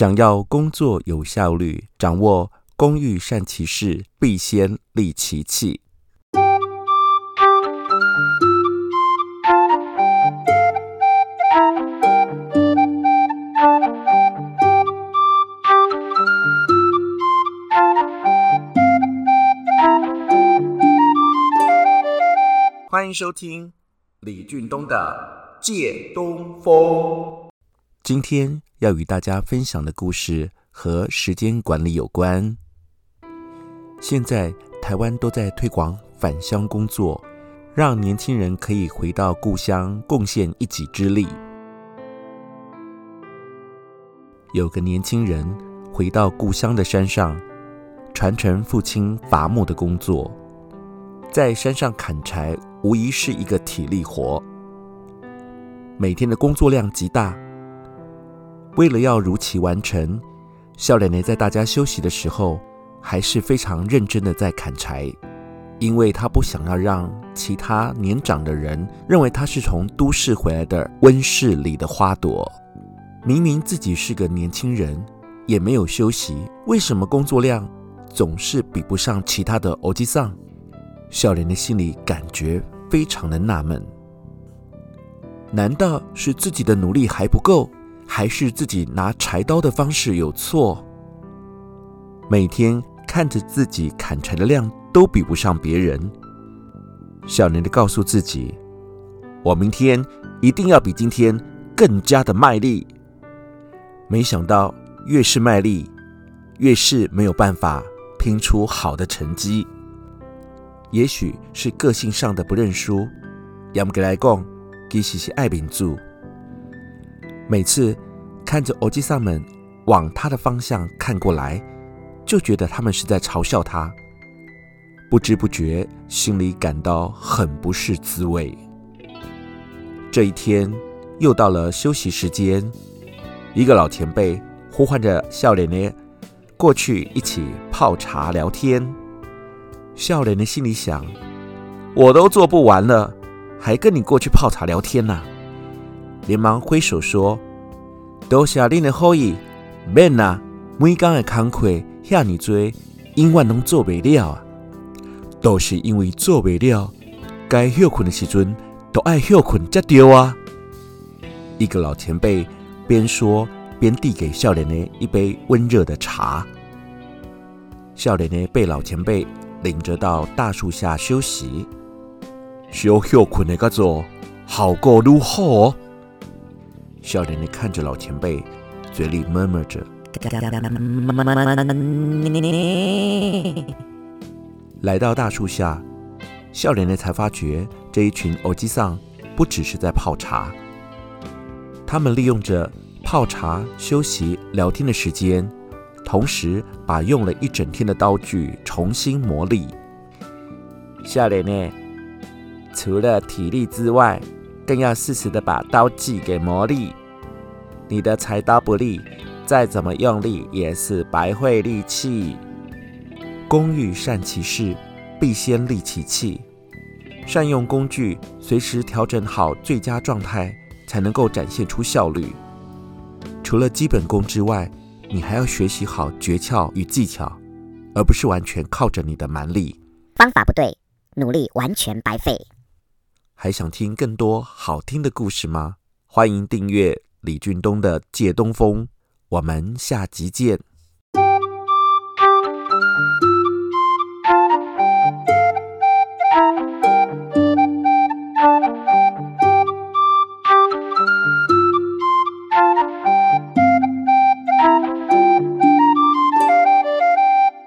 想要工作有效率，掌握工欲善其事，必先利其器。欢迎收听李俊东的《借东风》。今天要与大家分享的故事和时间管理有关。现在台湾都在推广返乡工作，让年轻人可以回到故乡贡献一己之力。有个年轻人回到故乡的山上，传承父亲伐木的工作，在山上砍柴。无疑是一个体力活，每天的工作量极大。为了要如期完成，笑脸奶在大家休息的时候，还是非常认真的在砍柴，因为他不想要让其他年长的人认为他是从都市回来的温室里的花朵。明明自己是个年轻人，也没有休息，为什么工作量总是比不上其他的欧吉桑？笑脸的心里感觉非常的纳闷，难道是自己的努力还不够，还是自己拿柴刀的方式有错？每天看着自己砍柴的量都比不上别人，少年的告诉自己：“我明天一定要比今天更加的卖力。”没想到越是卖力，越是没有办法拼出好的成绩。也许是个性上的不认输，严格来讲，其实是爱民主。每次看着欧吉桑们往他的方向看过来，就觉得他们是在嘲笑他，不知不觉心里感到很不是滋味。这一天又到了休息时间，一个老前辈呼唤着笑脸脸过去一起泡茶聊天。笑脸的心里想：“我都做不完了，还跟你过去泡茶聊天呢、？”连忙挥手说：“多谢恁的好意，免啦，每天的工课遐尔多，永远拢做不了啊！都是因为做不了，该休困的时阵都爱休困才对啊！”一个老前辈边说边递给少年的一杯温热的茶。少年呢被老前辈。领着到大树下休息，休休困的个做效果如好哦。笑脸的看着老前辈，嘴里闷闷着。来到大树下，笑脸的才发觉这一群欧吉桑不只是在泡茶，他们利用着泡茶、休息、聊天的时间。同时，把用了一整天的刀具重新磨砺。笑脸呢，除了体力之外，更要适时的把刀具给磨砺。你的柴刀不利，再怎么用力也是白费力气。工欲善其事，必先利其器。善用工具，随时调整好最佳状态，才能够展现出效率。除了基本功之外，你还要学习好诀窍与技巧，而不是完全靠着你的蛮力。方法不对，努力完全白费。还想听更多好听的故事吗？欢迎订阅李俊东的借东风。我们下集见。